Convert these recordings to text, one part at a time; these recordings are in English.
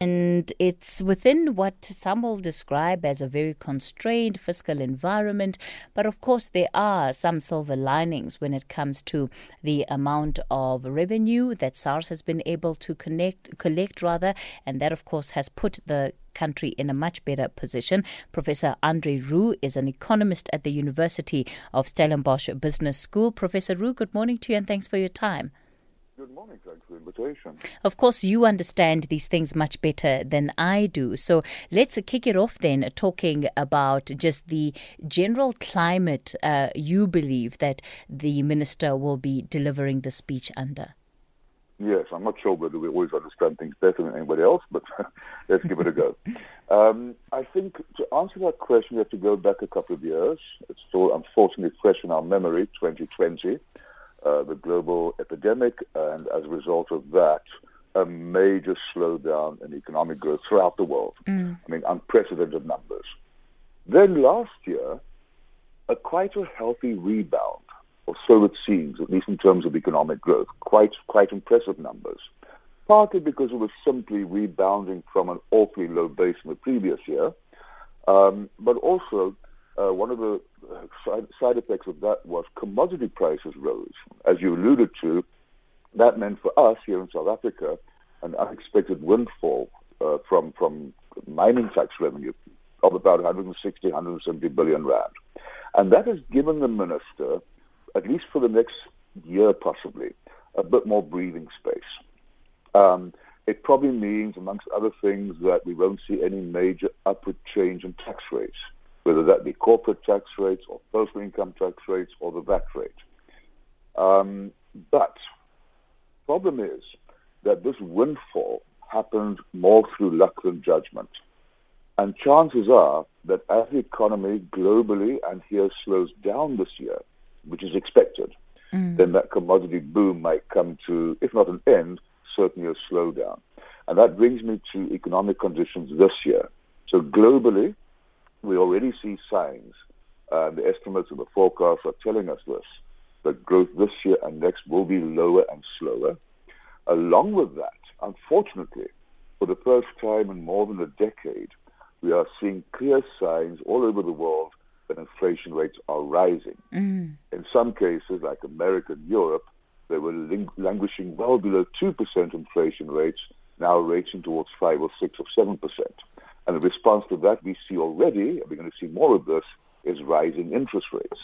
And it's within what some will describe as a very constrained fiscal environment. But of course, there are some silver linings when it comes to the amount of revenue that SARS has been able to connect, collect, rather. And that, of course, has put the country in a much better position. Professor Andre Roux is an economist at the University of Stellenbosch Business School. Professor Roux, good morning to you and thanks for your time. Good morning. Thanks for the invitation. Of course, you understand these things much better than I do. So let's kick it off then, talking about just the general climate uh, you believe that the minister will be delivering the speech under. Yes, I'm not sure whether we always understand things better than anybody else, but let's give it a go. Um, I think to answer that question, we have to go back a couple of years. It's still unfortunately fresh in our memory, 2020 uh, the global epidemic, and as a result of that, a major slowdown in economic growth throughout the world. Mm. I mean, unprecedented numbers. Then last year, a quite a healthy rebound, or so it seems, at least in terms of economic growth, quite quite impressive numbers. Partly because it was simply rebounding from an awfully low base in the previous year, um, but also uh, one of the side, side effects of that was commodity prices rose. As you alluded to, that meant for us here in South Africa an unexpected windfall uh, from from mining tax revenue of about 160, 170 billion rand, and that has given the minister, at least for the next year possibly, a bit more breathing space. Um, it probably means, amongst other things, that we won't see any major upward change in tax rates whether that be corporate tax rates or personal income tax rates or the VAT rate. Um, but the problem is that this windfall happened more through luck than judgment. And chances are that as the economy globally and here slows down this year, which is expected, mm. then that commodity boom might come to, if not an end, certainly a slowdown. And that brings me to economic conditions this year. So globally, we already see signs, uh, the estimates and the forecasts are telling us this, that growth this year and next will be lower and slower. Along with that, unfortunately, for the first time in more than a decade, we are seeing clear signs all over the world that inflation rates are rising. Mm. In some cases, like America and Europe, they were ling- languishing well below 2% inflation rates, now ranging towards 5 or 6 or 7%. And the response to that we see already, and we're going to see more of this, is rising interest rates,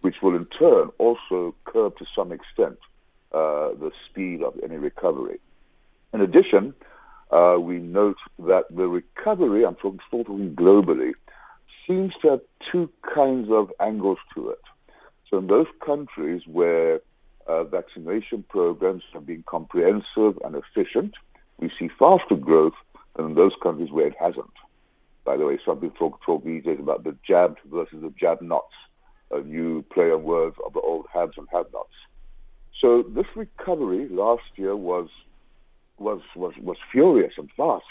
which will in turn also curb to some extent uh, the speed of any recovery. In addition, uh, we note that the recovery, I'm talking, still talking globally, seems to have two kinds of angles to it. So in those countries where uh, vaccination programs have been comprehensive and efficient, we see faster growth and in those countries where it hasn't. By the way, some people talk, talk these days about the jabbed versus the jab nots, a new play on words of the old haves and have-nots. So this recovery last year was was was was furious and fast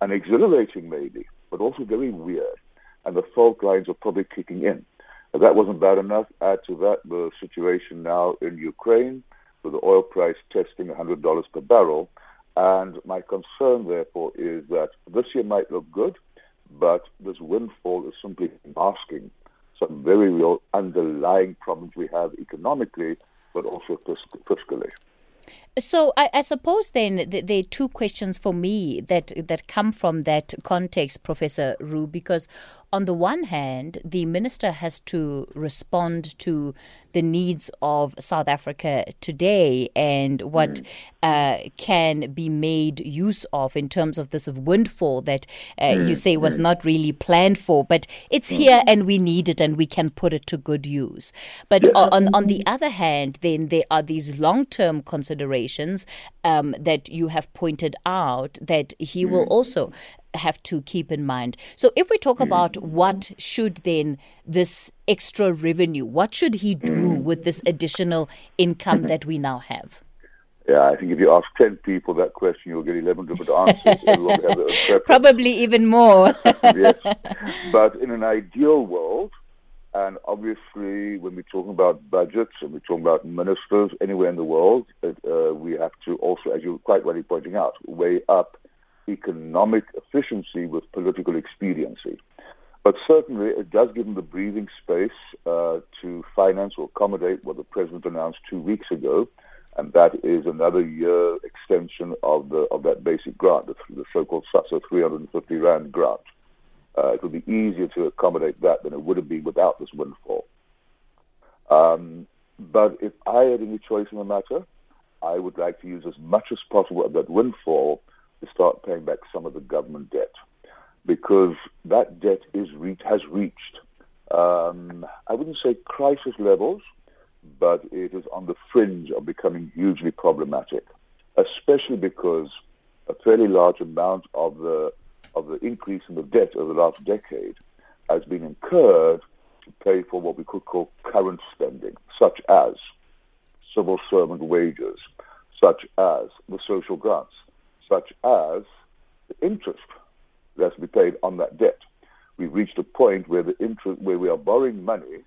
and exhilarating maybe, but also very weird. And the fault lines are probably kicking in. If that wasn't bad enough, add to that the situation now in Ukraine, with the oil price testing $100 per barrel, and my concern, therefore, is that this year might look good, but this windfall is simply masking some very real underlying problems we have economically, but also fiscally. So I, I, suppose then there are two questions for me that that come from that context, Professor Roux, because on the one hand, the minister has to respond to the needs of South Africa today and what mm. uh, can be made use of in terms of this windfall that uh, mm. you say was mm. not really planned for, but it's mm. here and we need it and we can put it to good use. But on on the other hand, then there are these long term considerations um, that you have pointed out that he will mm. also have to keep in mind. So if we talk mm. about what should then this extra revenue, what should he do mm. with this additional income that we now have? Yeah, I think if you ask 10 people that question, you'll get 11 different answers. Probably even more. yes. But in an ideal world, and obviously when we're talking about budgets and we're talking about ministers anywhere in the world, it, uh, we have to also, as you're quite rightly pointing out, weigh up economic efficiency with political expediency. But certainly, it does give them the breathing space uh, to finance or accommodate what the president announced two weeks ago, and that is another year extension of the of that basic grant, the, the so-called SASSA 350 rand grant. Uh, it would be easier to accommodate that than it would have been without this windfall. Um, but if I had any choice in the matter, I would like to use as much as possible of that windfall to start paying back some of the government debt because that debt is re- has reached, um, I wouldn't say crisis levels, but it is on the fringe of becoming hugely problematic, especially because a fairly large amount of the of the increase in the debt over the last decade has been incurred to pay for what we could call current spending, such as civil servant wages, such as the social grants, such as the interest that has to be paid on that debt. We've reached a point where the interest, where we are borrowing money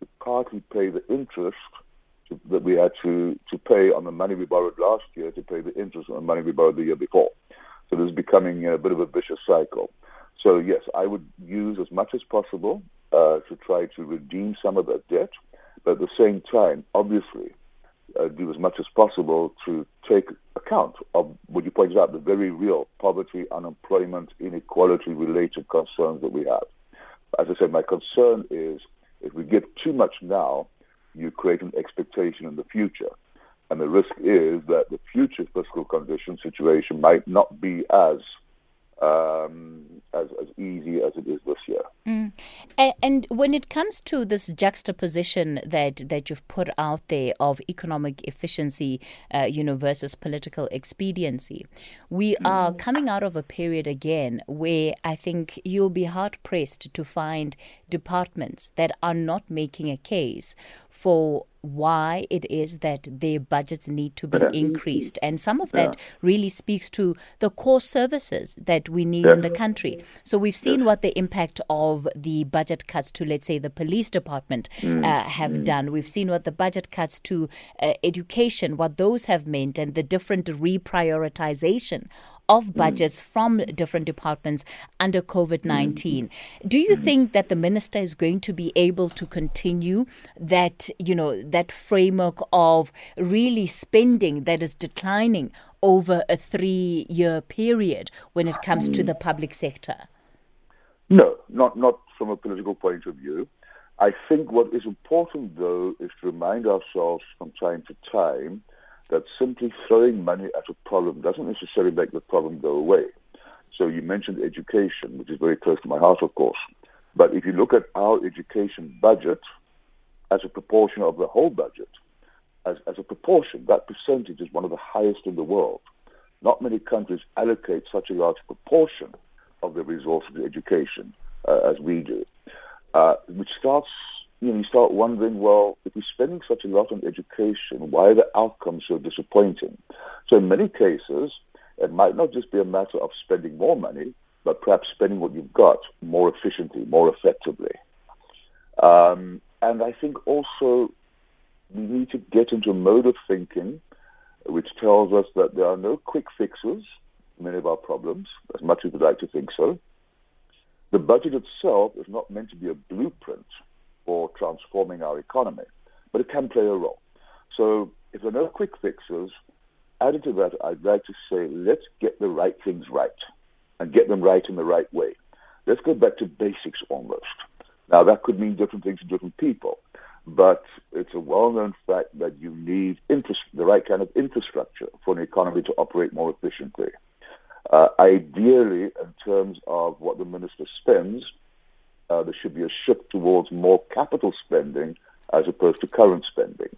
to partly pay the interest to, that we had to, to pay on the money we borrowed last year to pay the interest on the money we borrowed the year before. So this is becoming a bit of a vicious cycle. So yes, I would use as much as possible uh, to try to redeem some of that debt, but at the same time, obviously, uh, do as much as possible to take account of what you pointed out, the very real poverty, unemployment, inequality related concerns that we have. As I said, my concern is if we give too much now, you create an expectation in the future. And the risk is that the future fiscal condition situation might not be as um, as, as easy as it is this year. Mm. And, and, when it comes to this juxtaposition that, that you've put out there of economic efficiency, uh, you know, versus political expediency, we mm. are coming out of a period again where I think you'll be hard pressed to find departments that are not making a case for why it is that their budgets need to be increased. And some of that yeah. really speaks to the core services that we need in the country. So we've seen what the impact of the budget cuts to, let's say, the police department mm. uh, have mm. done. We've seen what the budget cuts to uh, education, what those have meant, and the different reprioritization of mm. budgets mm. from different departments under COVID 19. Mm. Do you mm. think that the minister is going to be able to continue that, you know, that framework of really spending that is declining over a three year period when it comes to the public sector? No, not, not from a political point of view. I think what is important, though, is to remind ourselves from time to time that simply throwing money at a problem doesn't necessarily make the problem go away. So you mentioned education, which is very close to my heart, of course. But if you look at our education budget as a proportion of the whole budget, as, as a proportion, that percentage is one of the highest in the world. Not many countries allocate such a large proportion of their resources to education uh, as we do, uh, which starts you know, you start wondering, well, if we're spending such a lot on education, why are the outcomes so disappointing? So in many cases, it might not just be a matter of spending more money, but perhaps spending what you've got more efficiently, more effectively. Um, and I think also we need to get into a mode of thinking which tells us that there are no quick fixes to many of our problems, as much as we'd like to think so. The budget itself is not meant to be a blueprint for transforming our economy, but it can play a role. So if there are no quick fixes, added to that, I'd like to say let's get the right things right and get them right in the right way. Let's go back to basics almost. Now, that could mean different things to different people, but it's a well-known fact that you need the right kind of infrastructure for an economy to operate more efficiently. Uh, ideally, in terms of what the minister spends, uh, there should be a shift towards more capital spending as opposed to current spending.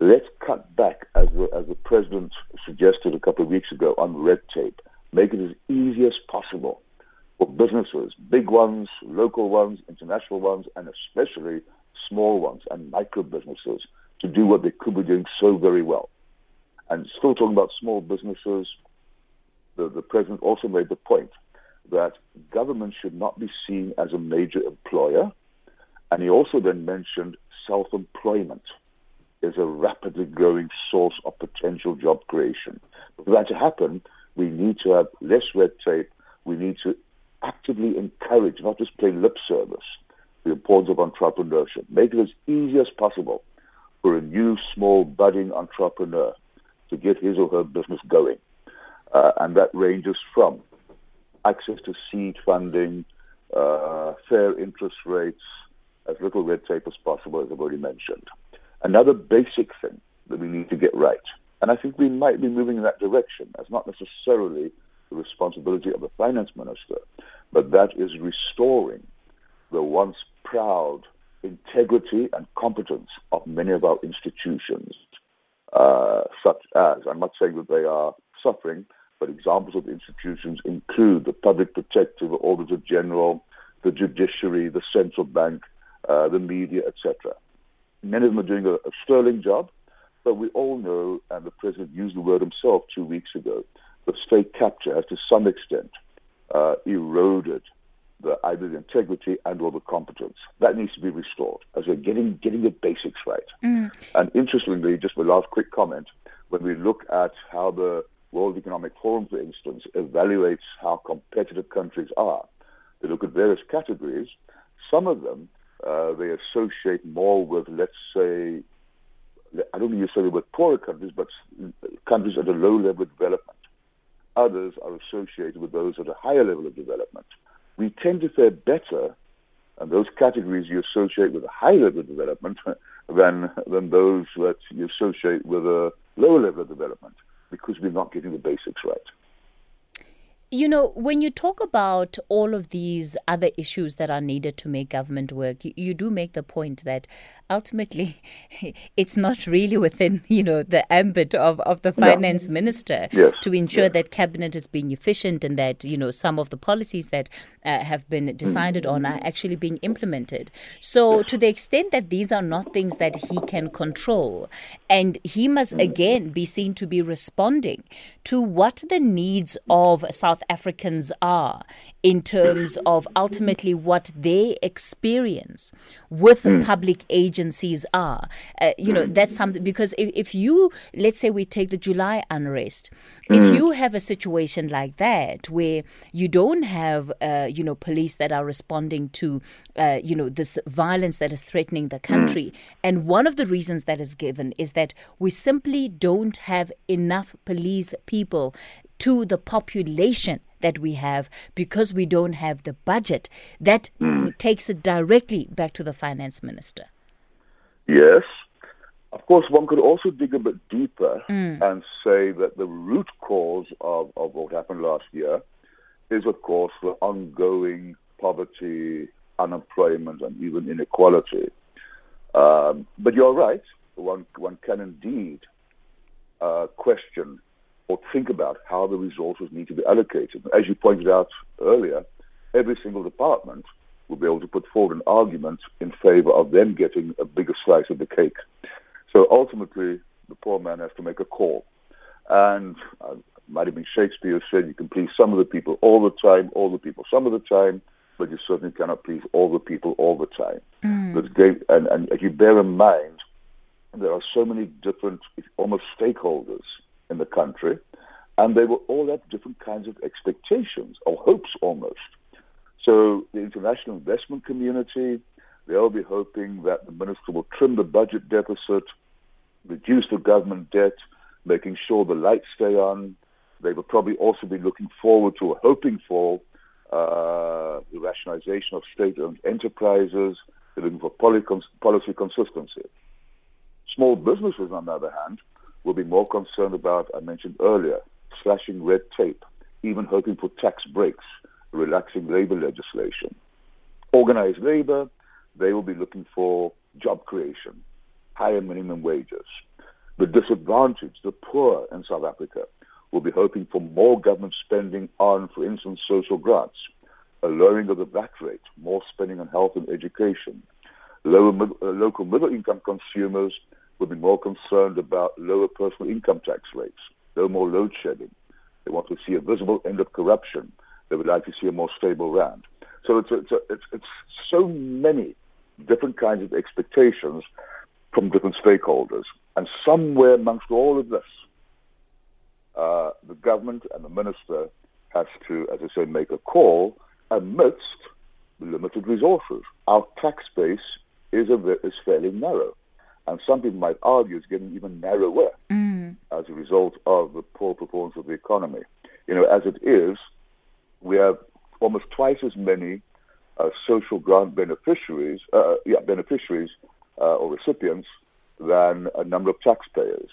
Let's cut back, as the, as the president suggested a couple of weeks ago, on red tape. Make it as easy as possible for businesses, big ones, local ones, international ones, and especially small ones and micro businesses to do what they could be doing so very well. And still talking about small businesses, the, the president also made the point that government should not be seen as a major employer. And he also then mentioned self-employment is a rapidly growing source of potential job creation. For that to happen, We need to have less red tape. We need to actively encourage, not just play lip service, the importance of entrepreneurship. Make it as easy as possible for a new, small, budding entrepreneur to get his or her business going. Uh, and that ranges from access to seed funding, uh, fair interest rates, as little red tape as possible, as I've already mentioned. Another basic thing that we need to get right, and I think we might be moving in that direction, as not necessarily the responsibility of the finance minister, but that is restoring the once proud integrity and competence of many of our institutions, uh, such as, I'm not saying that they are suffering, but examples of institutions include the Public Protector, the Auditor General, the Judiciary, the Central Bank, uh, the media, etc. Many of them are doing a, a sterling job, but we all know, and the President used the word himself two weeks ago, that state capture has to some extent uh, eroded the, either the integrity and or the competence. That needs to be restored as we're getting getting the basics right. Mm. And interestingly, just my last quick comment, when we look at how the World Economic Forum, for instance, evaluates how competitive countries are, they look at various categories. Some of them uh, they associate more with, let's say, I don't mean necessarily with poorer countries, but countries at a low level of development. Others are associated with those at a higher level of development. We tend to fare better, and those categories you associate with a high level of development than, than those that you associate with a lower level of development because we're not getting the basics right. You know, when you talk about all of these other issues that are needed to make government work, you, you, do make the point that ultimately it's not really within, you know, the ambit of, of the finance minister yes. to ensure yes. that cabinet is being efficient and that, you know, some of the policies that uh, have been decided mm-hmm. on are actually being implemented. So, yes. to the extent that these are not things that he can control, and he must mm-hmm. again be seen to be responding to what the needs of South Africans are in terms of ultimately what they experience with mm. public agencies are. Uh, you know, that's something because if, if you, let's say we take the July unrest, mm. if you have a situation like that where you don't have, uh, you know, police that are responding to, uh, you know, this violence that is threatening the country, mm. and one of the reasons that is given is that we simply don't have enough police people to the population that we have because we don't have the budget. That mm. takes it directly back to the finance minister. Yes. Of course, one could also dig a bit deeper mm. and say that the root cause of, of what happened last year is, of course, the ongoing poverty, unemployment, and even inequality. Um, but you're right. One, one can indeed uh, question or think about how the resources need to be allocated. As you pointed out earlier, every single department will be able to put forward an argument in favor of them getting a bigger slice of the cake. So ultimately, the poor man has to make a call. And uh, might have been Shakespeare who said you can please some of the people all the time, all the people some of the time, but you certainly cannot please all the people all the time. Mm. And, and if you bear in mind, there are so many different, almost stakeholders in the country, and they will all have different kinds of expectations or hopes almost. So the international investment community, they'll be hoping that the minister will trim the budget deficit, reduce the government debt, making sure the lights stay on. They will probably also be looking forward to or hoping for uh, the rationalization of state-owned enterprises. They're looking for policy consistency. Small businesses, on the other hand, will be more concerned about, I mentioned earlier, slashing red tape, even hoping for tax breaks, relaxing labor legislation. Organized labor, they will be looking for job creation, higher minimum wages. The disadvantaged, the poor in South Africa, will be hoping for more government spending on, for instance, social grants, a lowering of the VAT rate, more spending on health and education. Lower, uh, local middle income consumers would be more concerned about lower personal income tax rates, no more load shedding. They want to see a visible end of corruption. They would like to see a more stable rand. So it's, it's, it's, it's so many different kinds of expectations from different stakeholders. And somewhere amongst all of this, uh, the government and the minister has to, as I say, make a call amidst limited resources. Our tax base is, a, is fairly narrow. And some people might argue it's getting even narrower mm. as a result of the poor performance of the economy. You know, as it is, we have almost twice as many uh, social grant beneficiaries, uh, yeah, beneficiaries uh, or recipients than a number of taxpayers.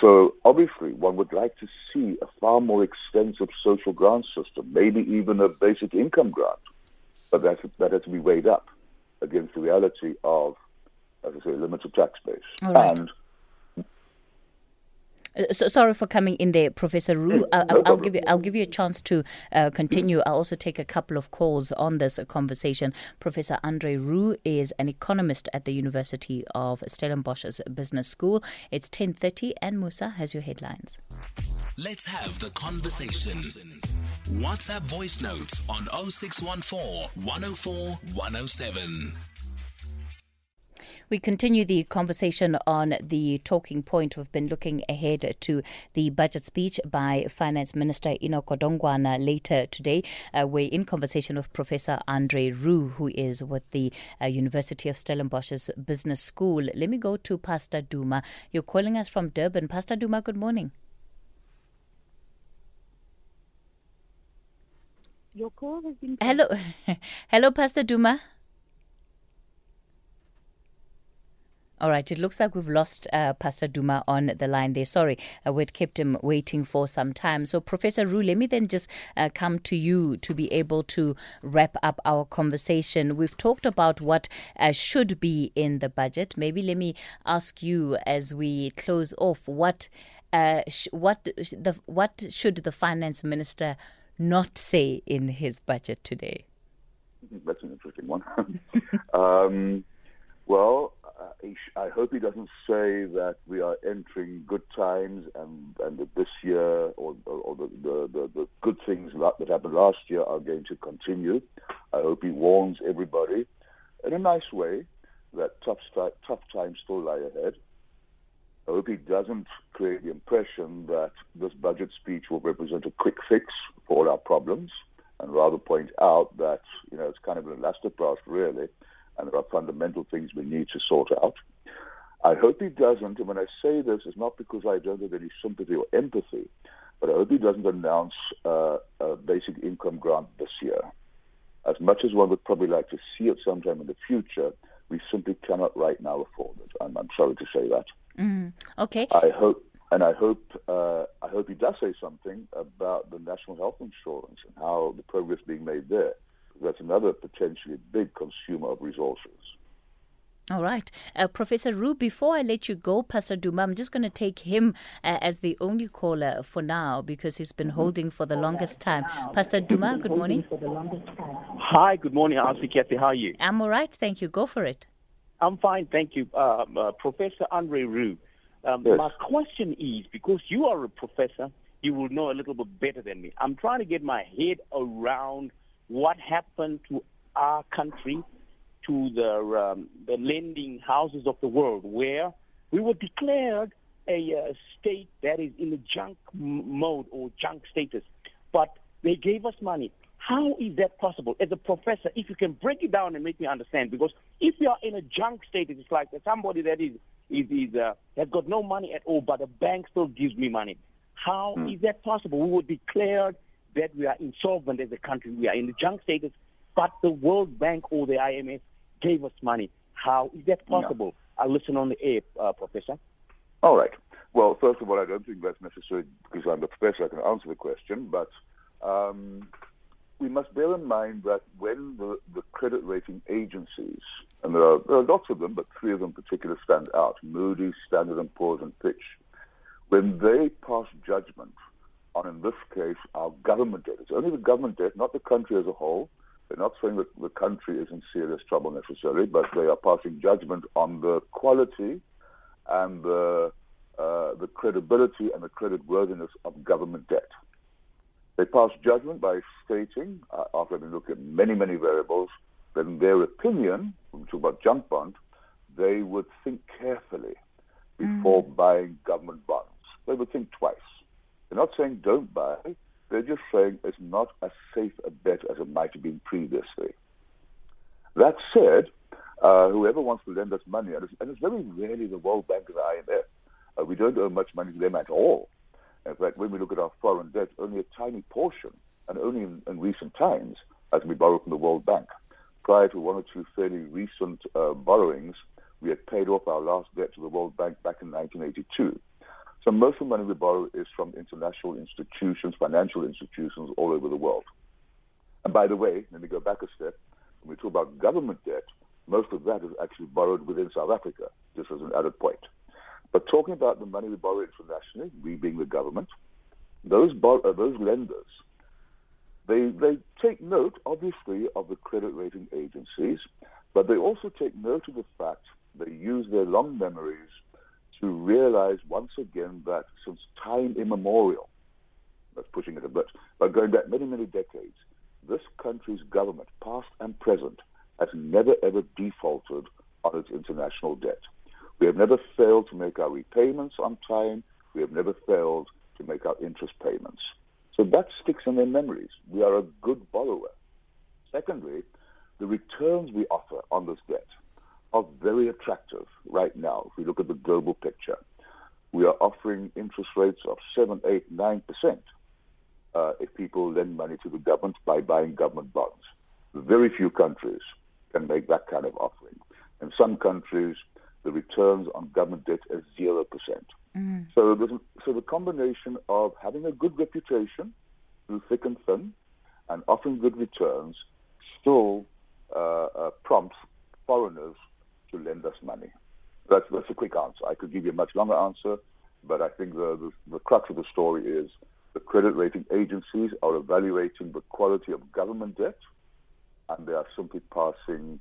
So obviously, one would like to see a far more extensive social grant system, maybe even a basic income grant, but that that has to be weighed up against the reality of, as I say, limited tax base and uh, so, sorry for coming in there, Professor Roux. I'll, I'll, I'll, give you I'll give you a chance to uh, continue. I'll also take a couple of calls on this conversation. Professor Andre Roux is an economist at the University of Stellenbosch's Business School. It's ten thirty, and Musa has your headlines. Let's have the conversation. WhatsApp voice notes on 0614 104 107. We continue the conversation on the talking point. We've been looking ahead to the budget speech by Finance Minister Enoch Godongwana later today. Uh, we're in conversation with Professor Andre Roux, who is with the uh, University of Stellenbosch's Business School. Let me go to Pastor Duma. You're calling us from Durban. Pastor Duma, good morning. Your call has been. Hello, hello, Pastor Duma. All right, it looks like we've lost uh, Pastor Duma on the line there. Sorry, uh, we'd kept him waiting for some time. So, Professor Roux, let me then just uh, come to you to be able to wrap up our conversation. We've talked about what uh, should be in the budget. Maybe let me ask you as we close off what. Uh, sh- what the what should the finance minister not say in his budget today? That's an interesting one. um, well, I hope he doesn't say that we are entering good times and, and that this year or, or the, the, the, the, good things that happened last year are going to continue. I hope he warns everybody in a nice way that tough, tough times still lie ahead. I hope he doesn't create the impression that this budget speech will represent a quick fix for all our problems and rather point out that, you know, it's kind of an elastoplast, really and there are fundamental things we need to sort out. I hope he doesn't, and when I say this, it's not because I don't have any sympathy or empathy, but I hope he doesn't announce uh, a basic income grant this year. As much as one would probably like to see it sometime in the future, we simply cannot right now afford it. I'm, I'm sorry to say that. Mm, okay. I hope, and I hope, uh, I hope he does say something about the national health insurance and how the progress being made there that's another potentially big consumer of resources. All right. Uh, Professor Roux, before I let you go, Pastor Duma, I'm just going to take him uh, as the only caller for now because he's been mm-hmm. holding for the longest time. Pastor Duma, good morning. Hi, good morning, Auntie Kathy. How are you? I'm all right. Thank you. Go for it. I'm fine. Thank you. Uh, uh professor Andre Roux, um, yes. my question is because you are a professor, you will know a little bit better than me. I'm trying to get my head around what happened to our country, to the, um, the lending houses of the world, where we were declared a uh, state that is in the junk m- mode or junk status, but they gave us money. How is that possible? As a professor, if you can break it down and make me understand, because if you are in a junk status, it's like somebody that is is, is uh, has got no money at all, but the bank still gives me money. How hmm. is that possible? We were declared that we are insolvent as a country. We are in the junk status, but the World Bank or the IMF gave us money. How is that possible? No. I'll listen on the air, uh, Professor. All right. Well, first of all, I don't think that's necessary because I'm the professor. I can answer the question, but um, we must bear in mind that when the, the credit rating agencies, and there are, there are lots of them, but three of them particularly stand out: Moody's, Standard and Poor's, and Fitch. When they pass judgment on, in this case, our government debt. It's only the government debt, not the country as a whole. They're not saying that the country is in serious trouble necessarily, but they are passing judgment on the quality and the, uh, the credibility and the creditworthiness of government debt. They pass judgment by stating, uh, after having looked at many, many variables, that in their opinion, when we talk about junk bond, they would think carefully before mm. buying government bonds. They would think twice. They're not saying don't buy. They're just saying it's not as safe a bet as it might have been previously. That said, uh, whoever wants to lend us money, and it's, and it's, very rarely the World Bank and the IMF, uh, we don't owe much money to them at all. In fact, when we look at our foreign debt, only a tiny portion, and only in, in recent times, has been borrowed from the World Bank. Prior to one or two fairly recent uh, borrowings, we had paid off our last debt to the World Bank back in 1982. So most of the money we borrow is from international institutions, financial institutions all over the world. And by the way, let me go back a step. When we talk about government debt, most of that is actually borrowed within South Africa, just as an added point. But talking about the money we borrow internationally, we being the government, those bor- uh, those lenders, they they take note, obviously, of the credit rating agencies, but they also take note of the fact they use their long memories to realize once again that since time immemorial, that's pushing it a bit, but going back many, many decades, this country's government, past and present, has never ever defaulted on its international debt. We have never failed to make our repayments on time. We have never failed to make our interest payments. So that sticks in their memories. We are a good borrower. Secondly, the returns we offer on this debt are very attractive right now. If we look at the global picture, we are offering interest rates of 7, 8, 9% uh, if people lend money to the government by buying government bonds. Very few countries can make that kind of offering. In some countries, the returns on government debt are 0%. Mm. So, so the combination of having a good reputation through thick and thin and offering good returns still uh, uh, prompts foreigners to lend us money. That's, that's a quick answer. I could give you a much longer answer, but I think the, the, the crux of the story is the credit rating agencies are evaluating the quality of government debt, and they are simply passing,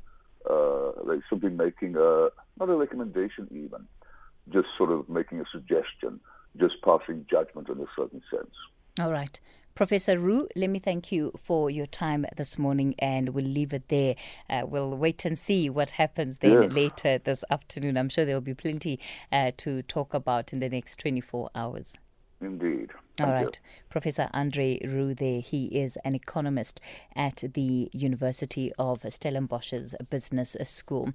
uh, they're simply making a, not a recommendation even, just sort of making a suggestion, just passing judgment in a certain sense. All right. Professor Roux, let me thank you for your time this morning and we'll leave it there. Uh, we'll wait and see what happens then yes. later this afternoon. I'm sure there'll be plenty uh, to talk about in the next 24 hours. Indeed. Thank All right. You. Professor Andre Roux there. He is an economist at the University of Stellenbosch's Business School.